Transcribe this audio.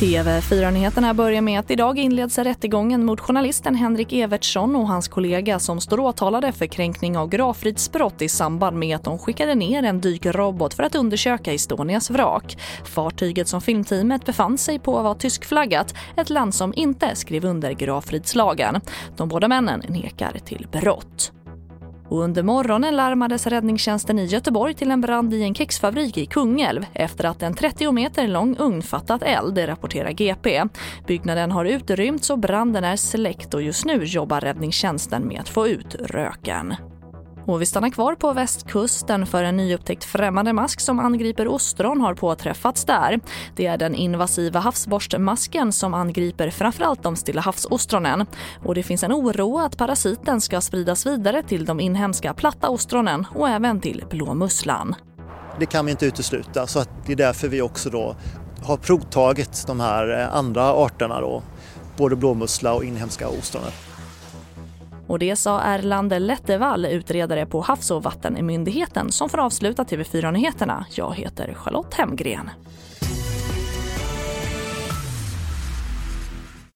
TV4-nyheterna börjar med att idag inleds rättegången mot journalisten Henrik Evertsson och hans kollega som står åtalade för kränkning av gravfridsbrott i samband med att de skickade ner en dykrobot för att undersöka Estonias vrak. Fartyget som filmteamet befann sig på var tyskflaggat, ett land som inte skrev under gravfridslagen. De båda männen nekar till brott. Och under morgonen larmades räddningstjänsten i Göteborg till en brand i en kexfabrik i Kungälv efter att en 30 meter lång ugn fattat eld, rapporterar GP. Byggnaden har utrymts och branden är släckt och just nu jobbar räddningstjänsten med att få ut röken. Och vi stannar kvar på västkusten för en nyupptäckt främmande mask som angriper ostron har påträffats där. Det är den invasiva havsborstmasken som angriper framförallt de stilla havsostronen. Och det finns en oro att parasiten ska spridas vidare till de inhemska platta ostronen och även till blåmusslan. Det kan vi inte utesluta så att det är därför vi också då har provtagit de här eh, andra arterna då, både blåmussla och inhemska ostronet. Och det sa Erland Lettevall, utredare på Havs och vattenmyndigheten som får avsluta TV4-nyheterna. Jag heter Charlotte Hemgren.